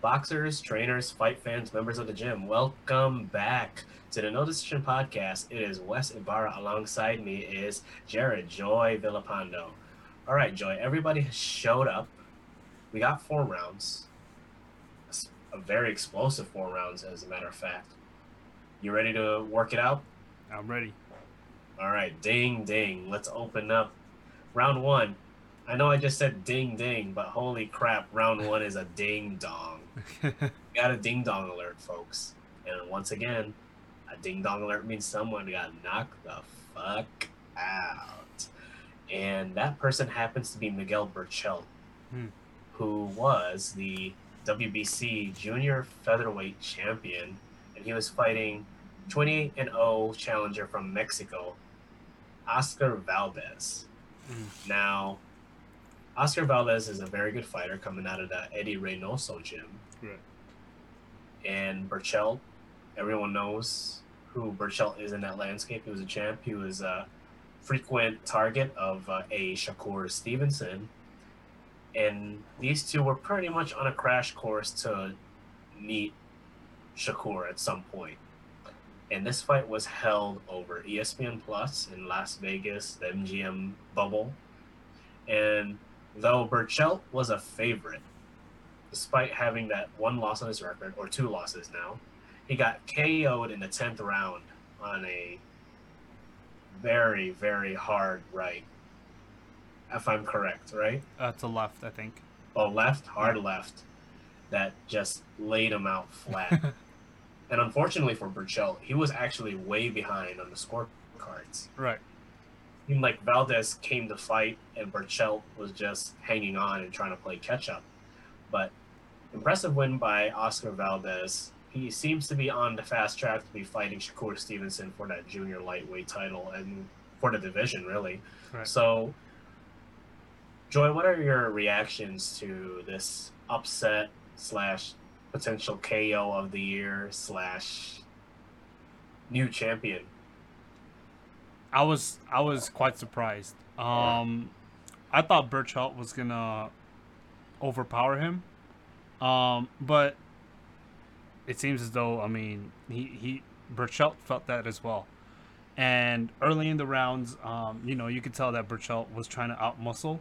Boxers, trainers, fight fans, members of the gym, welcome back to the No Decision Podcast. It is Wes Ibarra. Alongside me is Jared Joy Villapando. All right, Joy, everybody has showed up. We got four rounds. A very explosive four rounds, as a matter of fact. You ready to work it out? I'm ready. All right, ding, ding. Let's open up round one. I know I just said ding, ding, but holy crap, round one is a ding dong. got a ding dong alert, folks. And once again, a ding dong alert means someone got knocked the fuck out. And that person happens to be Miguel Berchelt, Hmm. who was the WBC junior featherweight champion. And he was fighting 28 and 0 challenger from Mexico, Oscar Valdez. Mm. Now, Oscar Valdez is a very good fighter coming out of the Eddie Reynoso gym. Right. And Berchelt, everyone knows who Berchelt is in that landscape. He was a champ. He was a frequent target of uh, a Shakur Stevenson. And these two were pretty much on a crash course to meet Shakur at some point. And this fight was held over ESPN Plus in Las Vegas, the MGM bubble. And though Berchelt was a favorite, despite having that one loss on his record, or two losses now, he got KO'd in the 10th round on a very, very hard right. If I'm correct, right? Uh, to left, I think. Oh, left, hard left, that just laid him out flat. and unfortunately for Berchelt, he was actually way behind on the scorecards. Right. Seemed like Valdez came to fight, and Berchelt was just hanging on and trying to play catch up. But impressive win by Oscar Valdez. He seems to be on the fast track to be fighting Shakur Stevenson for that junior lightweight title and for the division, really. Right. So, Joy, what are your reactions to this upset slash potential KO of the year slash new champion? I was I was quite surprised. Um, I thought Berchelt was gonna overpower him, um, but it seems as though I mean he he Berchelt felt that as well. And early in the rounds, um, you know, you could tell that Berchelt was trying to outmuscle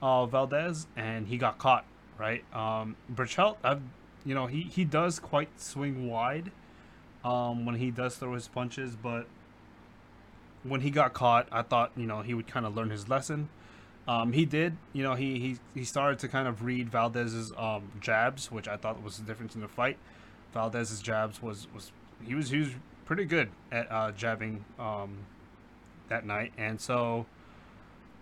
uh, Valdez, and he got caught. Right, um, Berchelt, I've, you know, he he does quite swing wide um, when he does throw his punches, but when he got caught, I thought you know he would kind of learn his lesson. Um, he did, you know, he, he he started to kind of read Valdez's um, jabs, which I thought was the difference in the fight. Valdez's jabs was was he was he was pretty good at uh, jabbing um, that night, and so,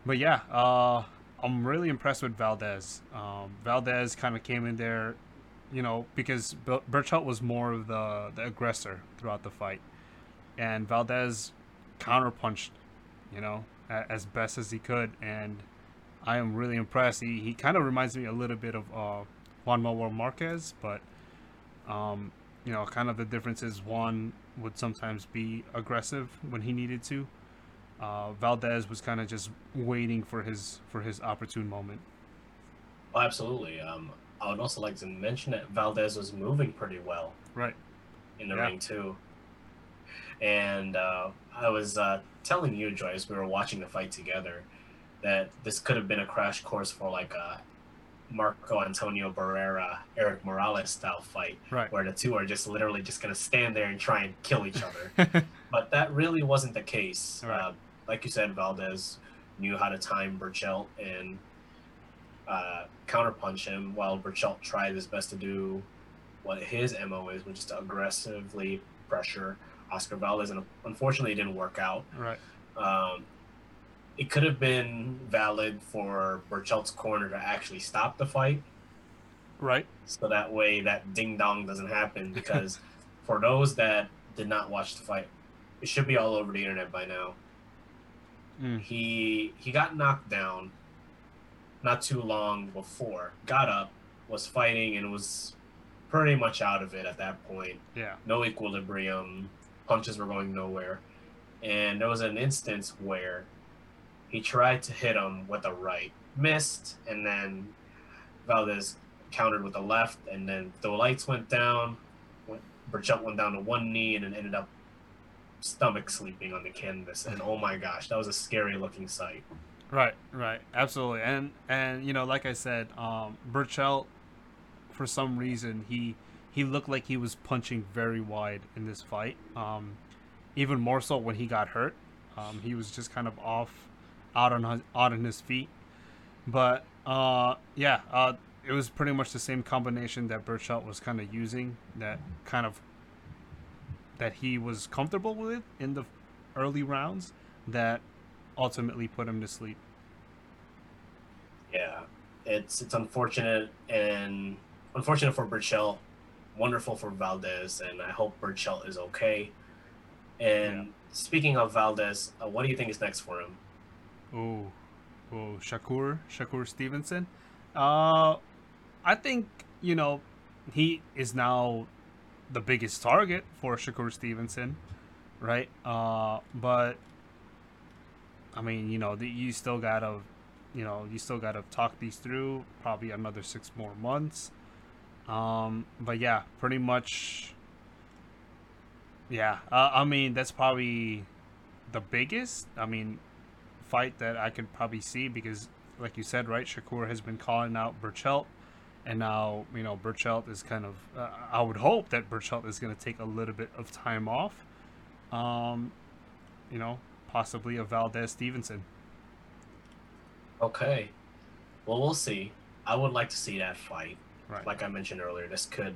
but yeah, uh, I'm really impressed with Valdez. Um, Valdez kind of came in there, you know, because Berchelt was more of the the aggressor throughout the fight, and Valdez counterpunched, you know, as best as he could, and I am really impressed. He he kind of reminds me a little bit of uh, Juan Manuel Marquez, but um, you know, kind of the difference is Juan would sometimes be aggressive when he needed to. Uh, Valdez was kind of just waiting for his for his opportune moment. Oh, absolutely. Um, I would also like to mention that Valdez was moving pretty well Right. in the Yeah. ring too. And uh, I was uh, telling you, Joyce, we were watching the fight together, that this could have been a crash course for like a Marco Antonio Barrera, Erik Morales style fight, Right. where the two are just literally just gonna stand there and try and kill each other. but that really wasn't the case. Right. Uh, like you said, Valdez knew how to time Berchelt and uh, counterpunch him, while Berchelt tried his best to do what his mo is, which is to aggressively pressure Oscar Valdez, and unfortunately, it didn't work out. right. Um, it could have been valid for Berchelt's corner to actually stop the fight, Right. so that way that ding dong doesn't happen. Because for those that did not watch the fight, it should be all over the internet by now. Mm. He he got knocked down not too long before, got up, was fighting, and was pretty much out of it at that point. Yeah. No equilibrium, punches were going nowhere. And there was an instance where he tried to hit him with a right, missed, and then Valdez countered with the left, and then the lights went down. Went, Berchelt went down to one knee, and then ended up stomach sleeping on the canvas. And oh my gosh, that was a scary looking sight. Right, right, absolutely, and and you know, like I said, um, Berchelt, for some reason, he he looked like he was punching very wide in this fight. Um, even more so when he got hurt. Um, he was just kind of off, out on his, out on his feet. But uh, yeah, uh, it was pretty much the same combination that Berchelt was kind of using. That kind of that he was comfortable with in the early rounds. That ultimately put him to sleep. Yeah, it's it's unfortunate and unfortunate for Berchelt, wonderful for Valdez, and I hope Berchelt is okay. And yeah. speaking of Valdez, uh, what do you think is next for him? Oh, oh, Shakur, Shakur Stevenson. Uh, I think you know he is now the biggest target for Shakur Stevenson, right? Uh, but I mean, you know, the, you still gotta, you know, you still gotta talk these through. Probably another six more months. Um, but yeah, pretty much. Yeah, uh, I mean that's probably the biggest. I mean, fight that I could probably see because, like you said, right, Shakur has been calling out Berchelt, and now you know Berchelt is kind of. Uh, I would hope that Berchelt is going to take a little bit of time off. Um, you know, possibly a Valdez Stevenson. Okay. Well, we'll see. I would like to see that fight. Right. Like I mentioned earlier, this could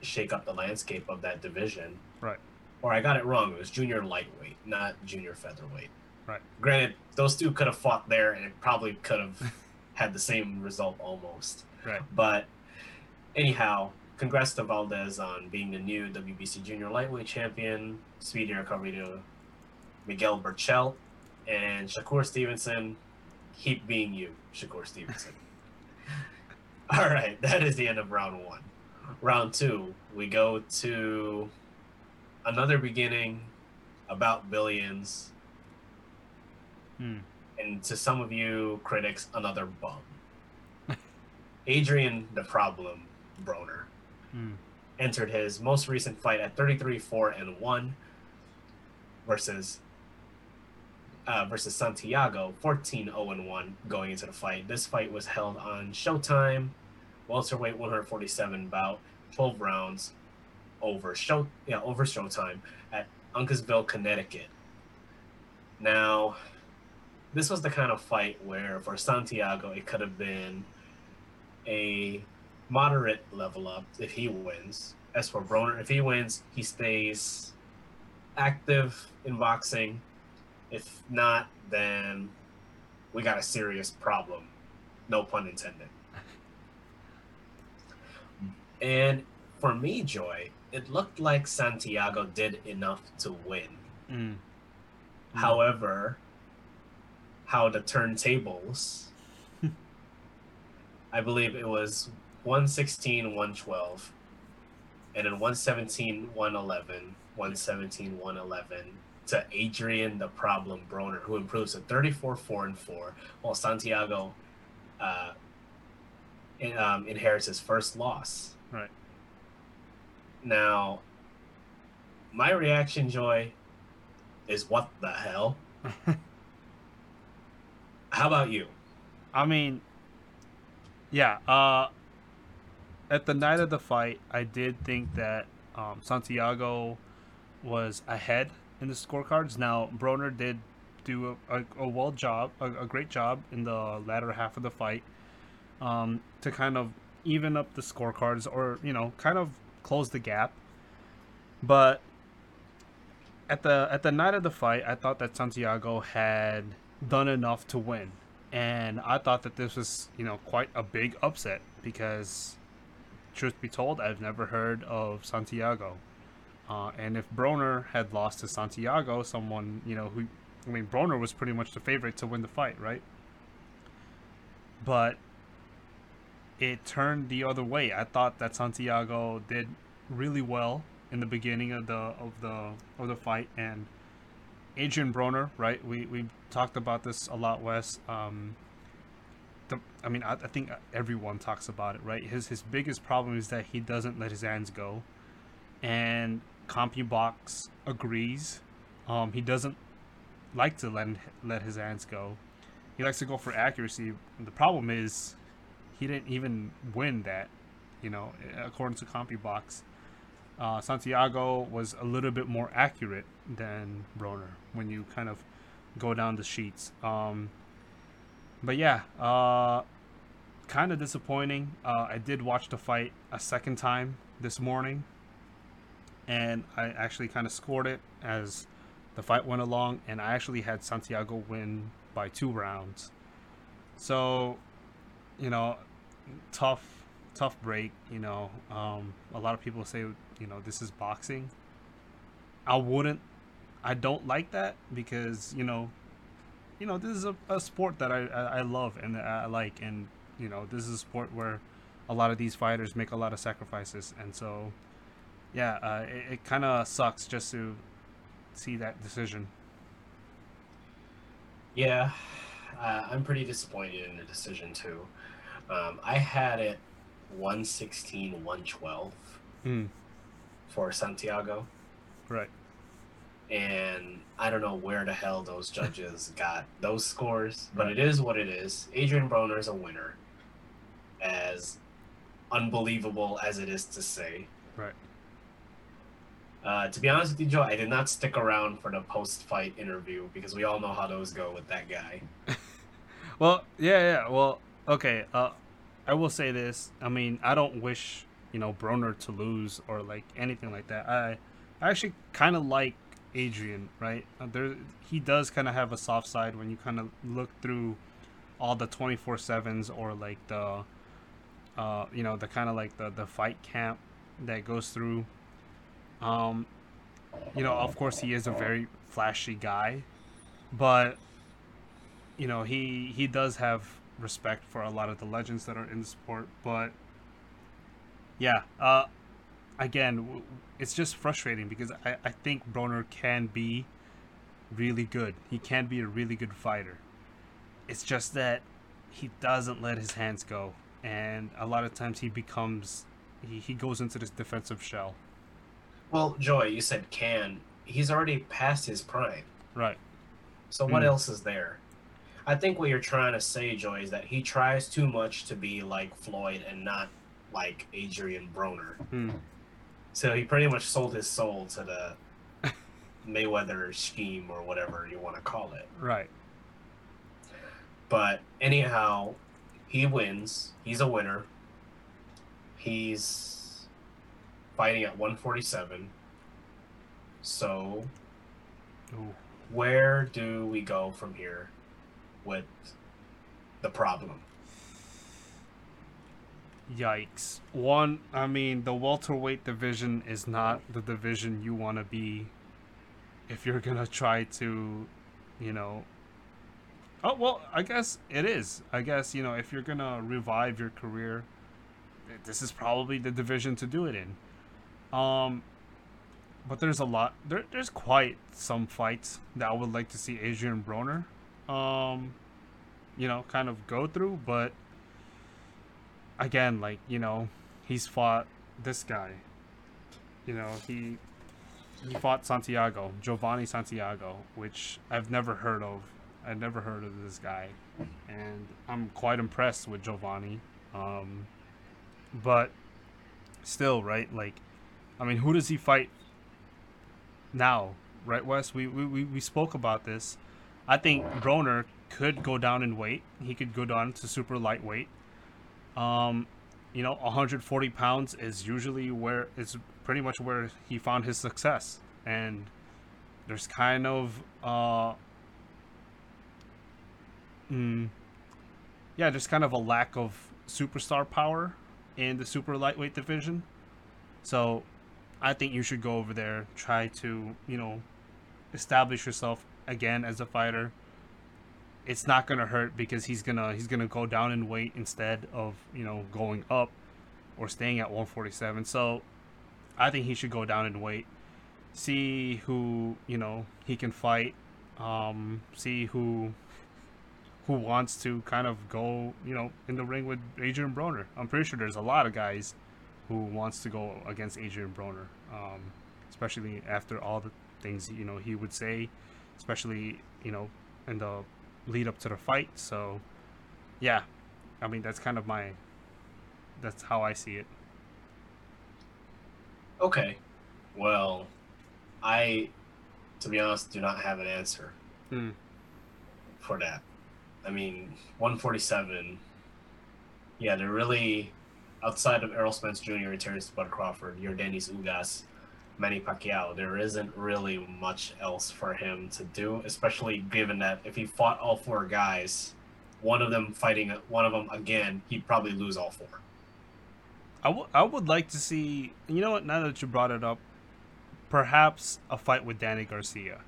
shake up the landscape of that division. Right. Or I got it wrong. It was junior lightweight, not junior featherweight. Right. Granted, those two could have fought there, and it probably could have had the same result almost. Right. But anyhow, congrats to Valdez on being the new WBC junior lightweight champion. Speedy recovery to Miguel Berchelt, and Shakur Stevenson. Keep being you, Shakur Stevenson. All right, that is the end of round one. Round two, we go to another beginning about billions. Hmm. And to some of you critics, another bum. Adrian the Problem Broner hmm. entered his most recent fight at 33 4 and 1 versus uh, versus Santiago, 14 0 1 going into the fight. This fight was held on Showtime, welterweight 147 bout, 12 rounds over show yeah over Showtime at Uncasville, Connecticut. Now, this was the kind of fight where for Santiago it could have been a moderate level up if he wins. As for Broner, if he wins, he stays active in boxing if not, then we got a serious problem. No pun intended. And for me, Joy, it looked like Santiago did enough to win. Mm. However, how the turntables, I believe it was 116, 112, and then 117, 111, 117, 111, to Adrian the Problem Broner, who improves to 34 4 and 4, while Santiago uh, in, um, inherits his first loss. Right. Now, my reaction, Joy, is what the hell? How about you? I mean, yeah. Uh, at the night of the fight, I did think that um, Santiago was ahead in the scorecards. Now, Broner did do a, a, a well job, a, a, great job in the latter half of the fight um, to kind of even up the scorecards or, you know, kind of close the gap. But at the at the night of the fight, I thought that Santiago had done enough to win. And I thought that this was, you know, quite a big upset because truth be told, I've never heard of Santiago. Uh, and if Broner had lost to Santiago, someone, you know, who, I mean, Broner was pretty much the favorite to win the fight, right? But it turned the other way. I thought that Santiago did really well in the beginning of the of the of the fight, and Adrian Broner, right? We we talked about this a lot, Wes. Um, I mean, I, I think everyone talks about it, right? His his biggest problem is that he doesn't let his hands go, and CompuBox agrees. Um, he doesn't like to let let his hands go. He likes to go for accuracy. The problem is, he didn't even win that. You know, according to CompuBox, uh, Santiago was a little bit more accurate than Broner when you kind of go down the sheets. Um, but yeah, uh, kind of disappointing. Uh, I did watch the fight a second time this morning, and I actually kind of scored it as the fight went along, and I actually had Santiago win by two rounds. So, you know, tough, tough break. You know, um, a lot of people say, you know, this is boxing. I wouldn't. I don't like that because you know you know, this is a, a sport that I, I, I love and I like, and you know, this is a sport where a lot of these fighters make a lot of sacrifices, and so, yeah, uh, it, it kind of sucks just to see that decision. Yeah, uh, I'm pretty disappointed in the decision too. Um, I had it 116, 112 mm. for Santiago. Right and I don't know where the hell those judges got those scores, but it is what it is. Adrian Broner is a winner, as unbelievable as it is to say. Uh, to be honest with you, Joe, I did not stick around for the post-fight interview because we all know how those go with that guy. well, yeah, yeah. Well, okay. Uh, I will say this. I mean, I don't wish you know Broner to lose or like anything like that. I, I actually kind of like Adrian, right? Uh, there, he does kind of have a soft side when you kind of look through all the twenty four sevens or like the, uh, you know, the kind of like the the fight camp that goes through. Um, you know, of course, he is a very flashy guy, but you know, he he does have respect for a lot of the legends that are in the sport. But yeah, uh, again, it's just frustrating because I, I think Broner can be really good. He can be a really good fighter. It's just that he doesn't let his hands go. And a lot of times he becomes, he, he goes into this defensive shell. Well, Joy, you said can. He's already past his prime. Right. So what mm. else is there? I think what you're trying to say, Joy, is that he tries too much to be like Floyd and not like Adrian Broner. Mm. So he pretty much sold his soul to the Mayweather scheme or whatever you want to call it. Right. But anyhow, he wins. He's a winner. He's fighting at 147. So, Ooh. where do we go from here with the problem? Yikes. One, I mean, the welterweight division is not the division you want to be if you're going to try to, you know. Oh, well, I guess it is. I guess, you know, if you're going to revive your career, this is probably the division to do it in. Um, but there's a lot. There, there's quite some fights that I would like to see Adrian Broner, um, you know, kind of go through. But again, like you know, he's fought this guy. You know, he he fought Santiago, Jovanie Santiago, which I've never heard of. I've never heard of this guy, and I'm quite impressed with Jovanie. Um, but still, right? Like, I mean, who does he fight now? Right, Wes? We we, we spoke about this. I think Broner could go down in weight. He could go down to super lightweight. Um, you know, 140 pounds is usually where it's pretty much where he found his success, and there's kind of uh, mm, yeah, there's kind of a lack of superstar power in the super lightweight division. So, I think you should go over there, try to you know, establish yourself again as a fighter it's not gonna hurt because he's gonna he's gonna go down in weight instead of you know going up or staying at 147. So I think he should go down in weight, see who you know he can fight, um, see who who wants to kind of go, you know, in the ring with Adrian Broner. I'm pretty sure there's a lot of guys who wants to go against Adrian Broner, um, especially after all the things you know he would say, especially you know in the lead up to the fight. So, yeah, I mean that's kind of my that's how I see it. Okay, well, I, to be honest, do not have an answer Hmm. for that. I mean, 147. Yeah, they're really outside of Errol Spence Jr. and Terence Bud Crawford, Yordenis Ugas, Manny Pacquiao. There isn't really much else for him to do, especially given that if he fought all four guys, one of them fighting one of them again, he'd probably lose all four. I, w- I would like to see, you know what, now that you brought it up, perhaps a fight with Danny Garcia.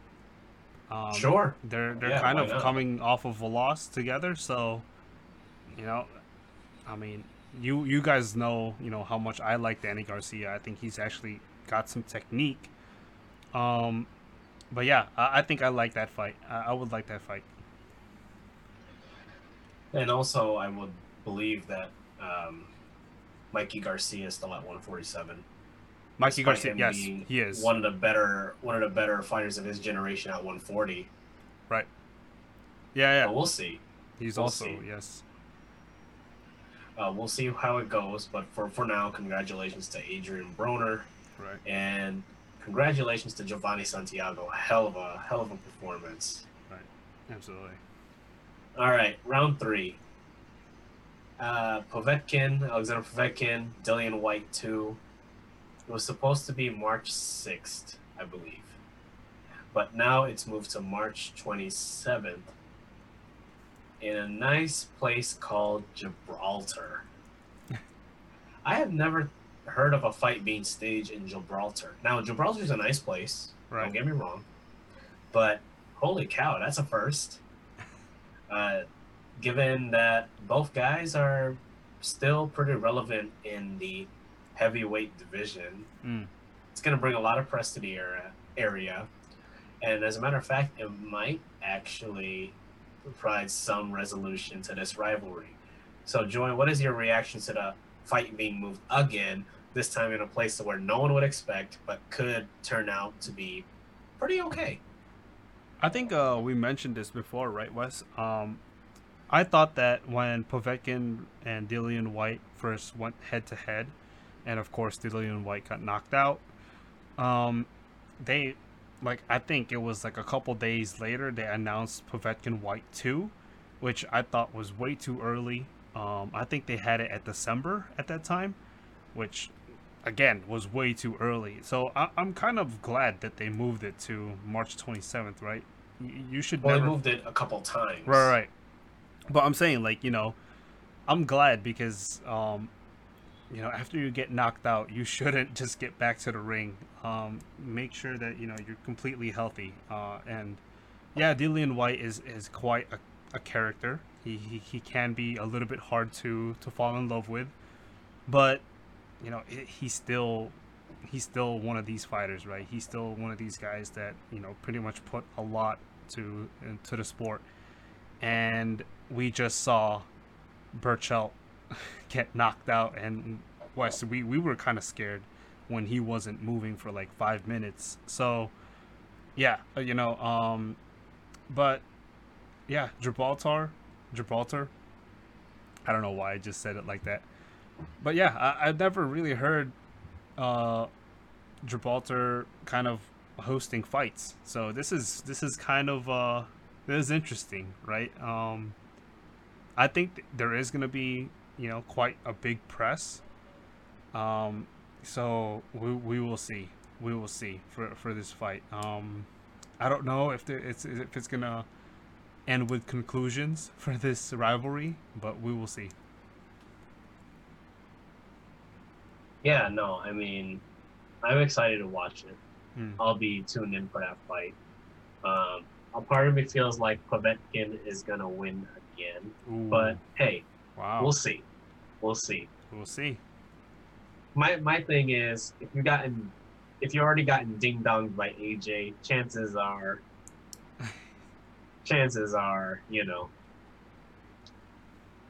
Um, Sure. They're they're Yeah, kind of not? coming off of a loss together, so you know, I mean, you you guys know you know how much I like Danny Garcia. I think he's actually got some technique. Um, but yeah, I, I think I like that fight. I, I would like that fight. And also, I would believe that um, Mikey Garcia is still at 147. Mikey Garcia, yes, being he is. one of the better one of the better fighters of his generation at 140. Right. Yeah, yeah. But we'll see. He's we'll also see. yes. Uh, we'll see how it goes. But for for now, congratulations to Adrian Broner Right. and congratulations to Jovanie Santiago. Hell of a hell of a performance. Right. Absolutely. All right, round three. Uh, Povetkin, Alexander Povetkin, Dillian Whyte two. It was supposed to be March sixth, I believe, but now it's moved to March twenty seventh in a nice place called Gibraltar. I have never heard of a fight being staged in Gibraltar. Now Gibraltar's a nice place. Right. Don't get me wrong, but holy cow, that's a first. Uh, given that both guys are still pretty relevant in the heavyweight division, Mm. it's going to bring a lot of press to the area. Area, and as a matter of fact, it might actually provide some resolution to this rivalry. So, Joy, what is your reaction to the fight being moved again? This time in a place where no one would expect, but could turn out to be pretty okay. I think uh, we mentioned this before, right, Wes? Um, I thought that when Povetkin and Dillian Whyte first went head to head, and of course Dillian Whyte got knocked out, um, they, like, I think it was like a couple days later they announced Povetkin Whyte two, which I thought was way too early. Um, I think they had it at December at that time, which again was way too early. So I, I'm kind of glad that they moved it to March 27th, right? Y- You should Well, never they moved it a couple times. Right, right. But I'm saying, like, you know, I'm glad because, um, you know, after you get knocked out, you shouldn't just get back to the ring. Um, make sure that you know you're completely healthy. Uh, and yeah, Dillian Whyte is is quite a, a character. He, he he can be a little bit hard to to fall in love with, but you know, he- he's still he's still one of these fighters, right? He's still one of these guys that you know pretty much put a lot to into the sport and we just saw Berchelt get knocked out. And Wes we, we were kind of scared when he wasn't moving for like five minutes. So yeah uh, you know um but yeah Gibraltar Gibraltar I don't know why I just said it like that. But yeah I, I've never really heard uh Gibraltar kind of hosting fights. So this is this is kind of uh this is interesting, right? Um, I think th- there is to be, you know, quite a big press. Um, so we, we will see. We will see for, for this fight. Um, I don't know if there, it's if it's gonna end with conclusions for this rivalry, but we will see. Yeah, no, I mean, I'm excited to watch it. Hmm. I'll be tuned in for that fight. Um, a part of me feels like Povetkin is gonna win again, Ooh, but hey, wow, we'll see. We'll see. we'll see. My my thing is, if you gotten, if you already gotten ding donged by AJ, chances are, chances are, you know,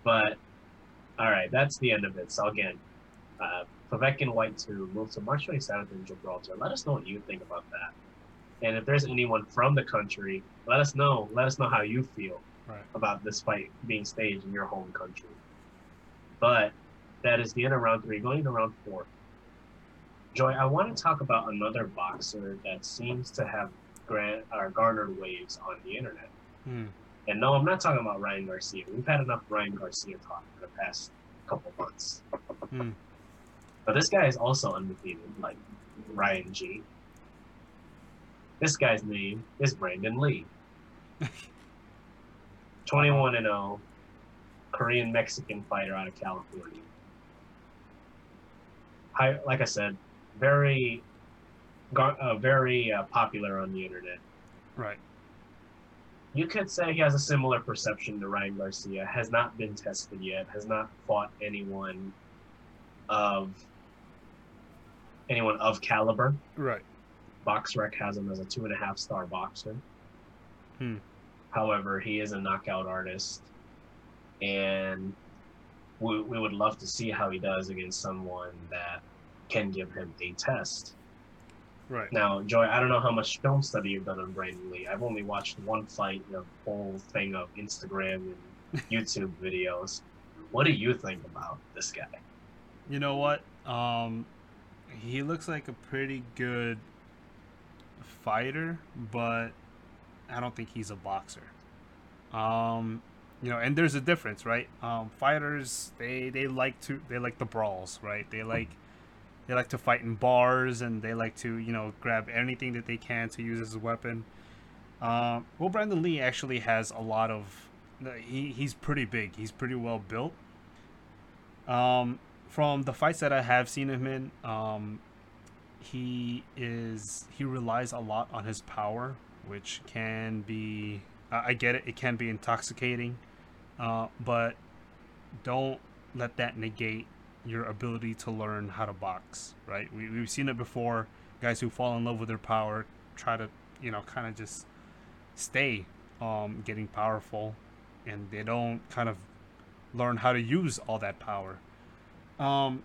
But all right, that's the end of it. So again, uh, Povetkin Whyte 2 moves to March 27th in Gibraltar. Let us know what you think about that. And if there's anyone from the country, let us know. Let us know how you feel Right. about this fight being staged in your home country. But that is the end of round three, going to round four. Joy, I want to talk about another boxer that seems to have grant or garnered waves on the internet. Hmm. And no, I'm not talking about Ryan Garcia. We've had enough Ryan Garcia talk for the past couple months. Hmm. But this guy is also undefeated, like Ryan G. This guy's name is Brandon Lee. 21 and 0, Korean Mexican fighter out of California. High, like I said, very, uh, very uh, popular on the internet. Right. You could say he has a similar perception to Ryan Garcia. Has not been tested yet. Has not fought anyone of anyone of caliber. Right. BoxRec has him as a two and a half star boxer. Hmm. However, he is a knockout artist, and we, we would love to see how he does against someone that can give him a test. Right. Now, Joy, I don't know how much film study you've done on Brandon Lee. I've only watched one fight, the whole thing of Instagram and YouTube videos. What do you think about this guy? You know what? Um, he looks like a pretty good fighter, but I don't think he's a boxer. Um, you know, and there's a difference, right? Um, fighters they they like to they like the brawls, right? They like they like to fight in bars and they like to you know grab anything that they can to use as a weapon. Um, well, Brandon Lee actually has a lot of. He he's pretty big. He's pretty well built. Um, from the fights that I have seen him in, um, he is he relies a lot on his power, which can be I I get it, it can be intoxicating, uh, but don't let that negate your ability to learn how to box. Right? We we've seen it before. Guys who fall in love with their power try to you know kind of just stay um, getting powerful, and they don't kind of learn how to use all that power. Um,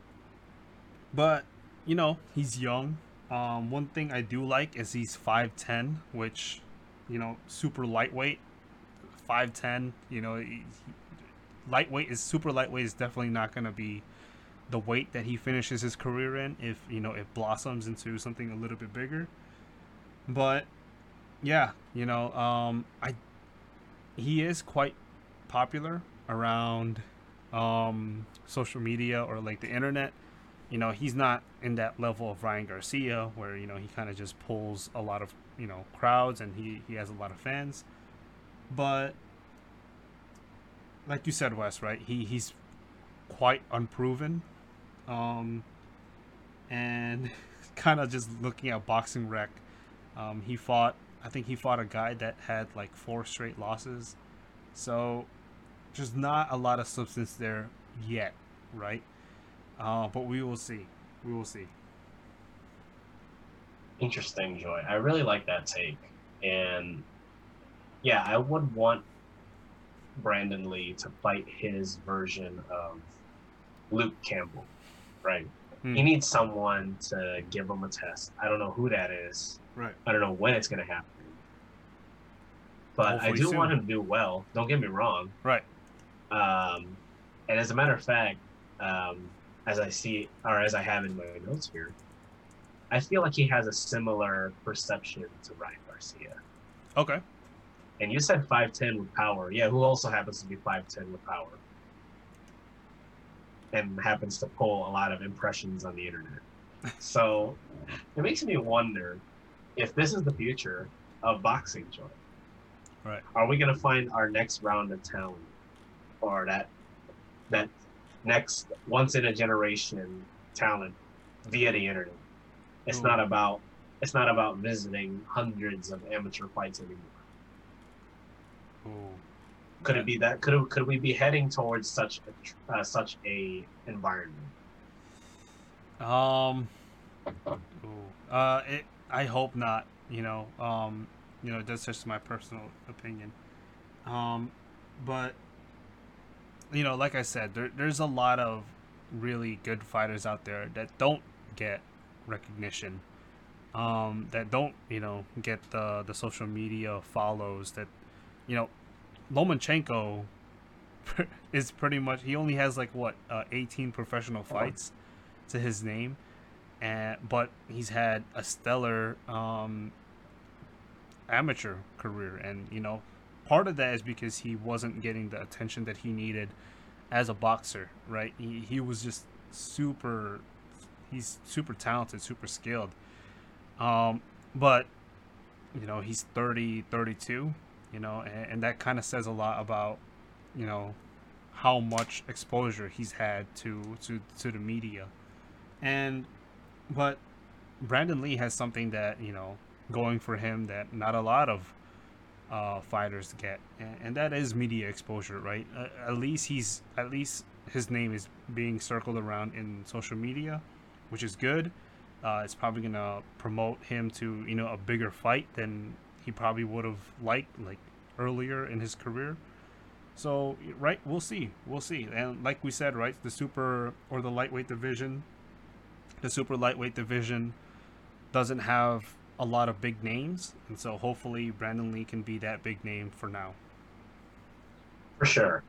but you know he's young. Um, one thing I do like is he's five ten, which you know super lightweight. Five ten, you know, he- lightweight is super lightweight is definitely not going to be the weight that he finishes his career in. If you know it blossoms into something a little bit bigger, but yeah, you know, um, I he is quite popular around um, social media or like the internet. You know, he's not in that level of Ryan Garcia where you know he kind of just pulls a lot of you know crowds and he he has a lot of fans, but like you said, Wes, right? He he's quite unproven, um, and kind of just looking at boxing rec. Um, he fought, I think he fought a guy that had like four straight losses, so just not a lot of substance there yet, right? Uh, but we will see. We will see. Interesting, Joy. I really like that take. And yeah, I would want Brandon Lee to fight his version of Luke Campbell, right? Hmm. He needs someone to give him a test. I don't know who that is. Right. I don't know when it's going to happen. But I do soon. want him to do well. Don't get me wrong. Right. Um, and as a matter of fact, um, as I see, or as I have in my notes here, I feel like he has a similar perception to Ryan Garcia. Okay. And you said 5'10 with power. Yeah, who also happens to be 5'10 with power. And happens to pull a lot of impressions on the internet. So it makes me wonder if this is the future of boxing, Joy. Right. Are we going to find our next round of talent or that that next once in a generation talent via the internet? It's Ooh. not about it's not about visiting hundreds of amateur fights anymore. Ooh. Could it be that? Could it, could we be heading towards such a, uh, such a environment? Um. Uh. It. I hope not. You know. Um. You know. That's just my personal opinion. Um. But you know, like I said, there, there's a lot of really good fighters out there that don't get recognition, um, that don't, you know, get the the social media follows. That, you know, Lomachenko is pretty much he only has like what uh, 18 professional fights to his name, and but he's had a stellar um, amateur career, and you know, part of that is because he wasn't getting the attention that he needed as a boxer, right? He he was just super, he's super talented, super skilled, um, but you know he's 30, 32, you know, and, and that kind of says a lot about you know how much exposure he's had to to to the media and but Brandon Lee has something that you know going for him that not a lot of uh, fighters get, and, and, that is media exposure, right? Uh, at least he's at least his name is being circled around in social media, which is good. Uh, it's probably gonna promote him to you know a bigger fight than he probably would have liked like earlier in his career. So right, we'll see, we'll see, and like we said, right, the super or the lightweight division the super lightweight division doesn't have a lot of big names, and so hopefully Brandon Lee can be that big name for now. For sure.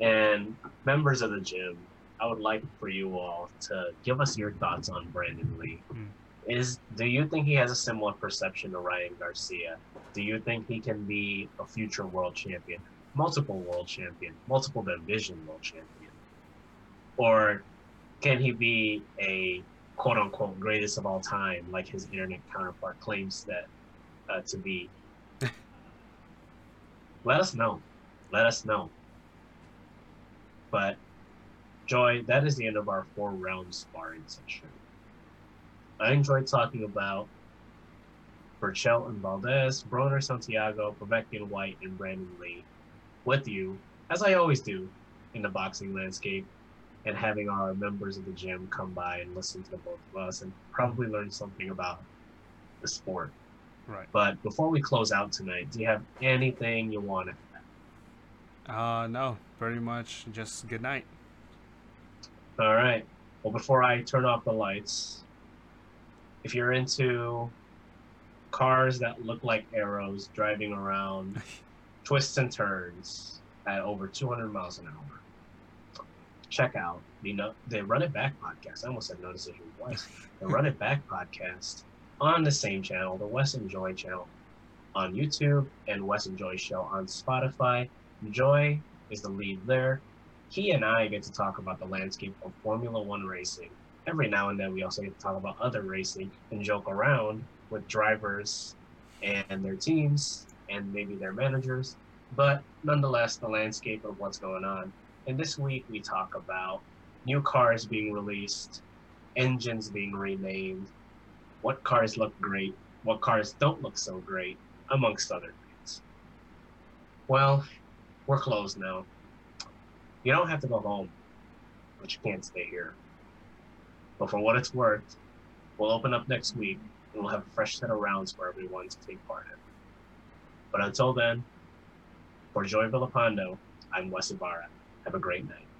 And members of the gym, I would like for you all to give us your thoughts on Brandon Lee. Mm. Is do you think he has a similar perception to Ryan Garcia? Do you think he can be a future world champion, multiple world champion, multiple division world champion? Or can he be a quote unquote greatest of all time, like his internet counterpart claims that uh, to be. Let us know. Let us know. But, Joy, that is the end of our four round sparring session. I enjoyed talking about Berchelt and Valdez, Broner Santiago, Povetkin Whyte, and Brandon Lee with you, as I always do in the boxing landscape and having our members of the gym come by and listen to both of us and probably learn something about the sport. Right. But before we close out tonight, do you have anything you want to add? Uh, no, pretty much just good night. All right. Well, before I turn off the lights, if you're into cars that look like arrows driving around twists and turns at over 200 miles an hour, check out the know the Run It Back podcast. I almost said no decision twice. The Run It Back podcast on the same channel, the Wes and Joy channel on YouTube and Wes and Joy show on Spotify. Joy is the lead there. He and I get to talk about the landscape of Formula One racing. Every now and then, we also get to talk about other racing and joke around with drivers and their teams and maybe their managers. But nonetheless, the landscape of what's going on. And this week we talk about new cars being released, engines being renamed, what cars look great, what cars don't look so great, amongst other things. Well, we're closed now. You don't have to go home, but you can't stay here. But for what it's worth, we'll open up next week and we'll have a fresh set of rounds for everyone to take part in. But until then, for Joy Villapando, I'm Wes Ibarra. Have a great night.